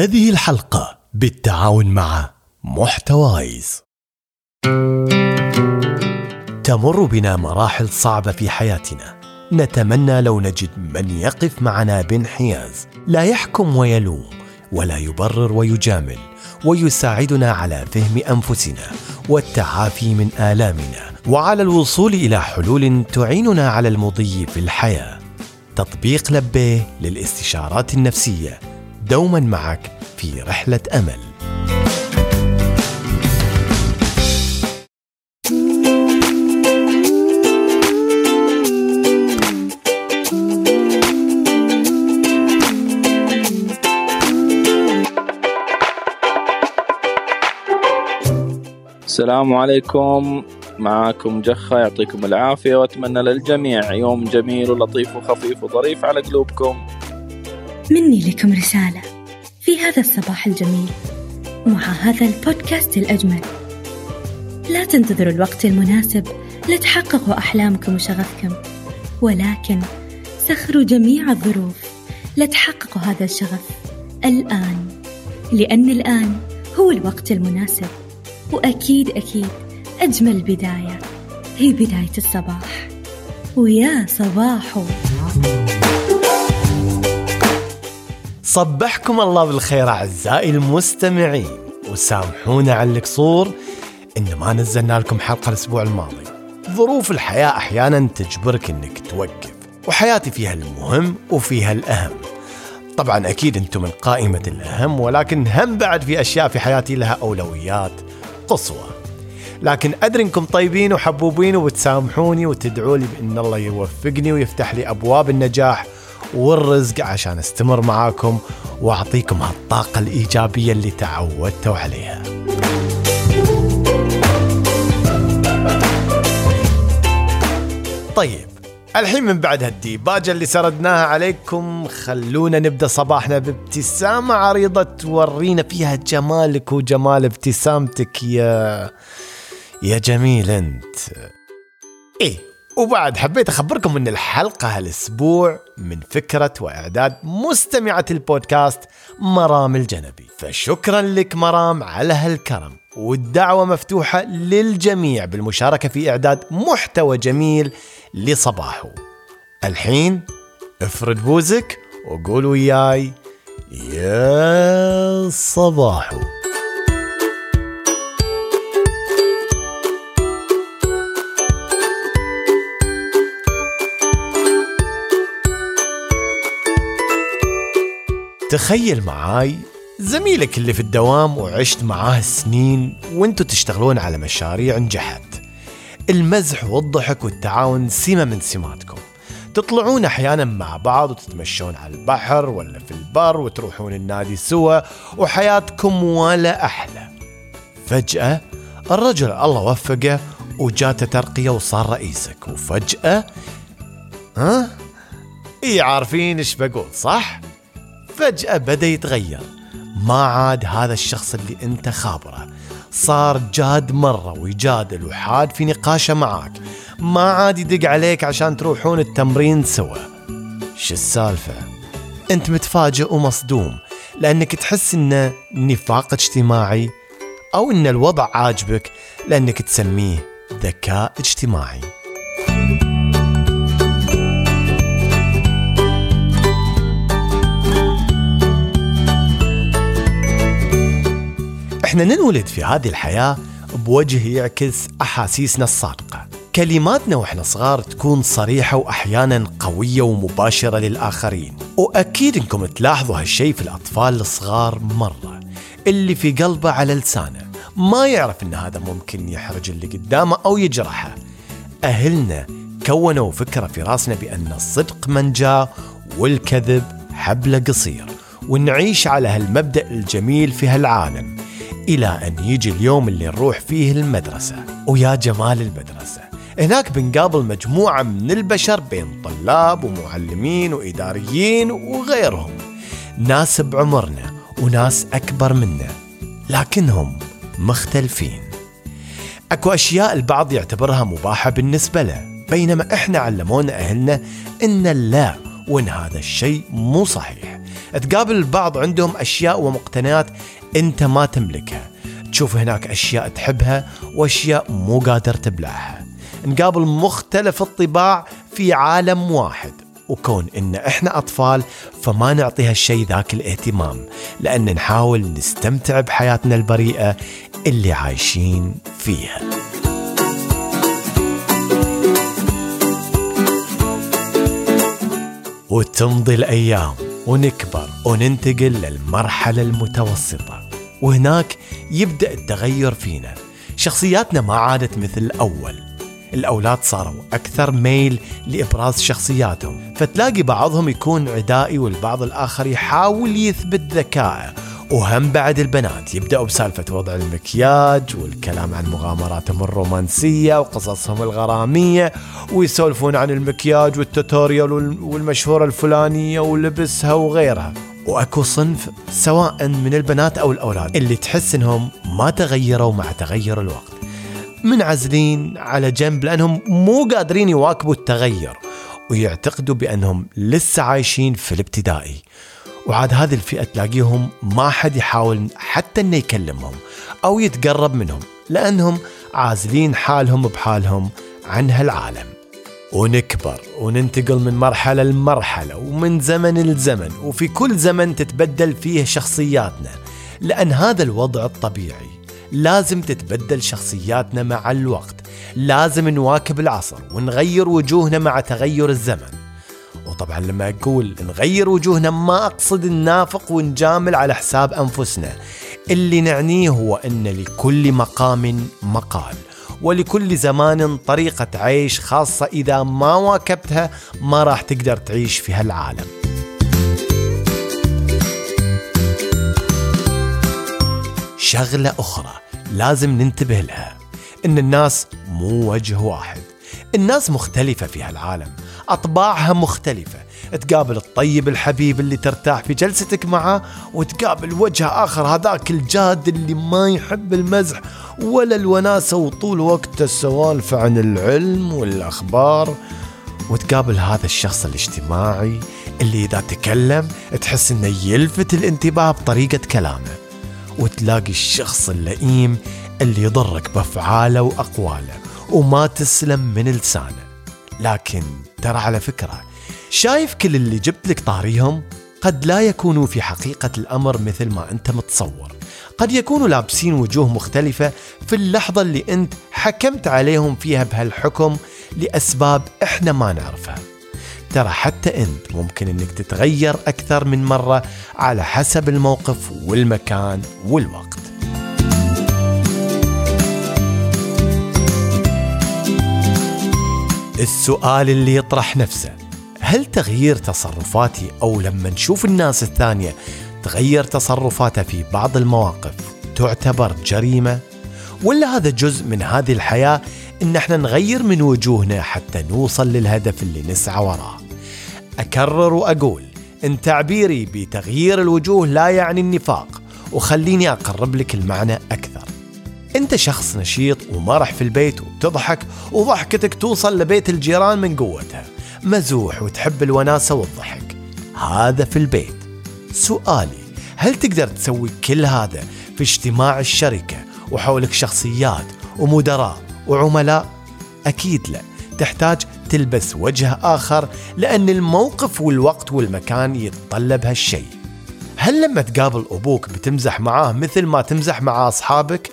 هذه الحلقة بالتعاون مع محتوايز. تمر بنا مراحل صعبة في حياتنا. نتمنى لو نجد من يقف معنا بانحياز. لا يحكم ويلوم ولا يبرر ويجامل ويساعدنا على فهم أنفسنا والتعافي من آلامنا. وعلى الوصول إلى حلول تعيننا على المضي في الحياة. تطبيق لبيه للاستشارات النفسية دوما معك في رحلة أمل. السلام عليكم. معاكم جخة يعطيكم العافية وأتمنى للجميع يوم جميل ولطيف وخفيف وظريف على قلوبكم. مني لكم رسالة. في هذا الصباح الجميل مع هذا البودكاست الأجمل. لا تنتظروا الوقت المناسب لتحققوا أحلامكم وشغفكم. ولكن سخروا جميع الظروف لتحققوا هذا الشغف الآن لأن الآن هو الوقت المناسب. وأكيد أكيد أجمل بداية. هي بداية الصباح. ويا صباحو. صبحكم الله بالخير أعزائي المستمعين وسامحونا على القصور إن ما نزلنا لكم حلقة الأسبوع الماضي. ظروف الحياة أحيانا تجبرك إنك توقف وحياتي فيها المهم وفيها الأهم. طبعا أكيد أنتم من قائمة الأهم ولكن هم بعد في أشياء في حياتي لها أولويات قصوى. لكن أدري أنكم طيبين وحبوبين وبتسامحوني وتدعوا لي بأن الله يوفقني ويفتح لي أبواب النجاح والرزق عشان استمر معاكم واعطيكم هالطاقة الإيجابية اللي تعودتوا عليها. طيب الحين من بعد هالديباجة اللي سردناها عليكم خلونا نبدأ صباحنا بابتسامة عريضة تورينا فيها جمالك وجمال ابتسامتك يا يا جميل أنت إيه وبعد حبيت أخبركم أن الحلقة هالأسبوع من فكرة وإعداد مستمعة البودكاست مرام الجنبي. فشكرا لك مرام على هالكرم. والدعوة مفتوحة للجميع بالمشاركة في إعداد محتوى جميل لصباحو. الحين افرد بوزك وقول وياي يا صباحو. تخيل معاي زميلك اللي في الدوام وعشت معاه سنين وانتوا تشتغلون على مشاريع نجحت المزح والضحك والتعاون سمة من سماتكم تطلعون أحيانا مع بعض وتتمشون على البحر ولا في البر وتروحون النادي سوا وحياتكم ولا أحلى فجأة الرجل الله وفقه وجاته ترقية وصار رئيسك وفجأة ها؟ اي عارفين إيش بقول صح؟ فجأة بدأ يتغير. ما عاد هذا الشخص اللي أنت خابره. صار جاد مرة ويجادل وحاد في نقاشه معاك. ما عاد يدق عليك عشان تروحون التمرين سوا. شو السالفة؟ أنت متفاجئ ومصدوم لأنك تحس إنه نفاق اجتماعي أو إن الوضع عاجبك لأنك تسميه ذكاء اجتماعي. إحنا ننولد في هذه الحياة بوجه يعكس أحاسيسنا الصادقة كلماتنا وإحنا صغار تكون صريحة وأحيانا قوية ومباشرة للآخرين. وأكيد إنكم تلاحظوا هالشي في الأطفال الصغار مرة. اللي في قلبه على لسانه. ما يعرف إن هذا ممكن يحرج اللي قدامه أو يجرحه. أهلنا كونوا فكرة في راسنا بأن الصدق منجاه والكذب حبل قصير. ونعيش على هالمبدأ الجميل في هالعالم. إلى أن يجي اليوم اللي نروح فيه المدرسة. ويا جمال المدرسة هناك بنقابل مجموعة من البشر بين طلاب ومعلمين وإداريين وغيرهم. ناس بعمرنا وناس أكبر منا لكنهم مختلفين. أكو أشياء البعض يعتبرها مباحة بالنسبة له بينما إحنا علمونا أهلنا إن لا وإن هذا الشيء مو صحيح. تقابل البعض عندهم أشياء ومقتنيات أنت ما تملكها تشوف هناك أشياء تحبها وأشياء مو قادر تبلعها نقابل مختلف الطباع في عالم واحد وكون إن إحنا أطفال فما نعطي هالشيء ذاك الاهتمام لأن نحاول نستمتع بحياتنا البريئة اللي عايشين فيها. وتمضي الأيام ونكبر وننتقل للمرحلة المتوسطة. وهناك يبدأ التغير فينا. شخصياتنا ما عادت مثل الأول. الأولاد صاروا أكثر ميل لإبراز شخصياتهم. فتلاقي بعضهم يكون عدائي والبعض الآخر يحاول يثبت ذكائه. وهم بعد البنات. يبدأوا بسالفة وضع المكياج والكلام عن مغامراتهم الرومانسية وقصصهم الغرامية ويسولفون عن المكياج والتوتوريال والمشهورة الفلانية ولبسها وغيرها. وأكو صنف سواء من البنات أو الأولاد اللي تحس إنهم ما تغيروا مع تغير الوقت. منعزلين على جنب لأنهم مو قادرين يواكبوا التغير ويعتقدوا بأنهم لسه عايشين في الابتدائي. وعاد هذه الفئة تلاقيهم ما حد يحاول حتى إنه يكلمهم أو يتقرب منهم لأنهم عازلين حالهم بحالهم عن هالعالم. ونكبر وننتقل من مرحلة لمرحلة ومن زمن لزمن وفي كل زمن تتبدل فيه شخصياتنا. لأن هذا الوضع الطبيعي لازم تتبدل شخصياتنا مع الوقت. لازم نواكب العصر ونغير وجوهنا مع تغير الزمن. وطبعا لما أقول نغير وجوهنا ما أقصد ننافق ونجامل على حساب أنفسنا. اللي نعنيه هو أن لكل مقام مقال ولكل زمان طريقة عيش خاصة إذا ما واكبتها ما راح تقدر تعيش في هالعالم. شغلة أخرى لازم ننتبه لها إن الناس مو وجه واحد. الناس مختلفة في هالعالم أطباعها مختلفة. تقابل الطيب الحبيب اللي ترتاح في جلستك معه وتقابل وجه آخر هذاك الجاد اللي ما يحب المزح ولا الوناسة وطول وقته السوالف عن العلم والأخبار. وتقابل هذا الشخص الاجتماعي اللي إذا تكلم تحس إنه يلفت الانتباه بطريقة كلامه. وتلاقي الشخص اللئيم اللي يضرك بأفعاله وأقواله وما تسلم من لسانه. لكن ترى على فكرة شايف كل اللي جبت لك طاريهم؟ قد لا يكونوا في حقيقة الأمر مثل ما أنت متصور. قد يكونوا لابسين وجوه مختلفة في اللحظة اللي أنت حكمت عليهم فيها بهالحكم لأسباب إحنا ما نعرفها. ترى حتى أنت ممكن إنك تتغير أكثر من مرة على حسب الموقف والمكان والوقت. السؤال اللي يطرح نفسه. هل تغيير تصرفاتي أو لما نشوف الناس الثانية تغير تصرفاتها في بعض المواقف تعتبر جريمة؟ ولا هذا جزء من هذه الحياة إن إحنا نغير من وجوهنا حتى نوصل للهدف اللي نسعى وراه؟ أكرر وأقول إن تعبيري بتغيير الوجوه لا يعني النفاق وخليني أقرب لك المعنى أكثر. انت شخص نشيط ومرح في البيت وتضحك وضحكتك توصل لبيت الجيران من قوتها. مزوح وتحب الوناسة والضحك. هذا في البيت. سؤالي هل تقدر تسوي كل هذا في اجتماع الشركة وحولك شخصيات ومدراء وعملاء؟ أكيد لا. تحتاج تلبس وجه آخر لأن الموقف والوقت والمكان يتطلب هالشيء هل لما تقابل أبوك بتمزح معاه مثل ما تمزح مع أصحابك؟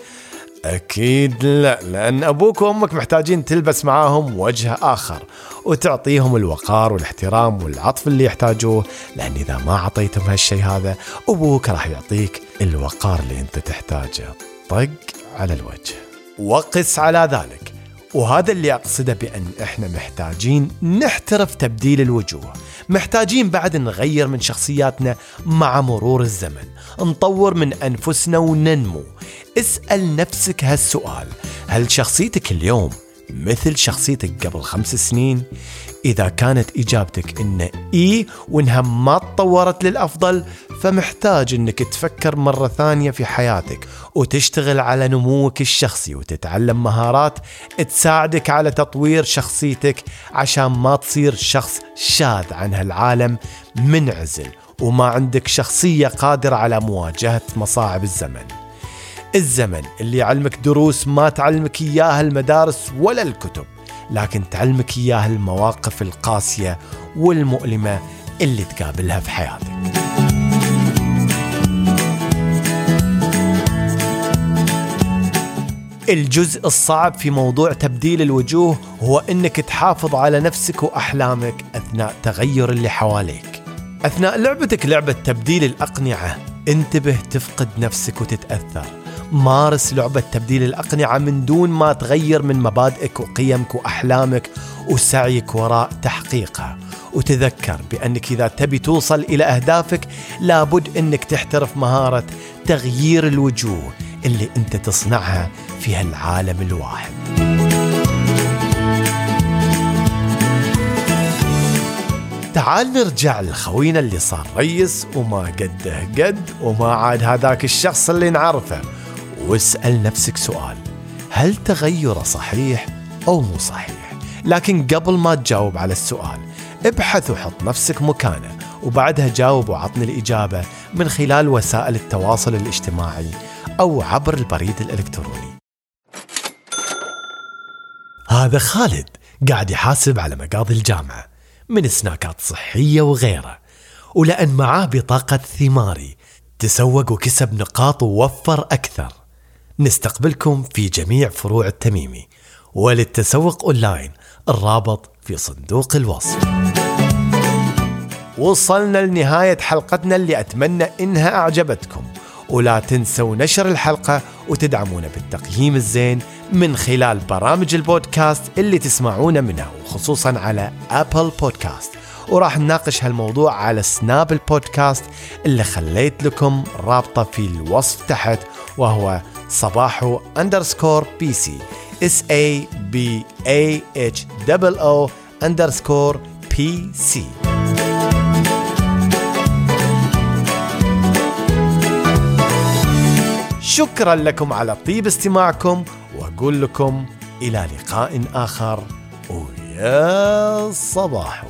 أكيد لا لأن أبوك وأمك محتاجين تلبس معاهم وجه آخر وتعطيهم الوقار والاحترام والعطف اللي يحتاجوه لأن إذا ما أعطيتهم هالشيء هذا أبوك راح يعطيك الوقار اللي أنت تحتاجه. طق على الوجه. وقس على ذلك. وهذا اللي أقصده بأن إحنا محتاجين نحترف تبديل الوجوه. محتاجين بعد نغير من شخصياتنا مع مرور الزمن. نطور من أنفسنا وننمو. اسأل نفسك هالسؤال. هل شخصيتك اليوم مثل شخصيتك قبل خمس سنين. إذا كانت إجابتك إن إي وإنها ما تطورت للأفضل فمحتاج إنك تفكر مرة ثانية في حياتك وتشتغل على نموك الشخصي وتتعلم مهارات تساعدك على تطوير شخصيتك عشان ما تصير شخص شاذ عن هالعالم منعزل وما عندك شخصية قادرة على مواجهة مصاعب الزمن. الزمن اللي يعلمك دروس ما تعلمك إياها المدارس ولا الكتب لكن تعلمك إياها المواقف القاسية والمؤلمة اللي تقابلها في حياتك الجزء الصعب في موضوع تبديل الوجوه هو إنك تحافظ على نفسك وأحلامك أثناء تغير اللي حواليك. أثناء لعبتك لعبة تبديل الأقنعة انتبه تفقد نفسك وتتأثر. مارس لعبة تبديل الأقنعة من دون ما تغير من مبادئك وقيمك وأحلامك وسعيك وراء تحقيقها. وتذكر بأنك إذا تبي توصل إلى أهدافك لابد أنك تحترف مهارة تغيير الوجوه اللي أنت تصنعها في هالعالم الواحد تعال نرجع لخوينا اللي صار ريس وما قده قد وما عاد هذاك الشخص اللي نعرفه واسأل نفسك سؤال. هل تغيره صحيح أو مو صحيح؟ لكن قبل ما تجاوب على السؤال ابحث وحط نفسك مكانه وبعدها جاوب وعطني الإجابة من خلال وسائل التواصل الاجتماعي أو عبر البريد الإلكتروني. هذا خالد قاعد يحاسب على مقاضي الجامعة من سناكات صحية وغيره ولأن معاه بطاقة ثماري تسوق وكسب نقاط ووفر أكثر. نستقبلكم في جميع فروع التميمي وللتسوق أونلاين. الرابط في صندوق الوصف. وصلنا لنهاية حلقتنا اللي أتمنى إنها أعجبتكم. ولا تنسوا نشر الحلقة وتدعمونا بالتقييم الزين من خلال برامج البودكاست اللي تسمعونا منها وخصوصا على Apple Podcast. وراح نناقش هالموضوع على سناب البودكاست اللي خليت لكم رابطة في الوصف تحت وهو صباحو underscore PC S A B A H double O underscore PC شكرا لكم على طيب استماعكم وأقول لكم إلى لقاء آخر. ويا صباحو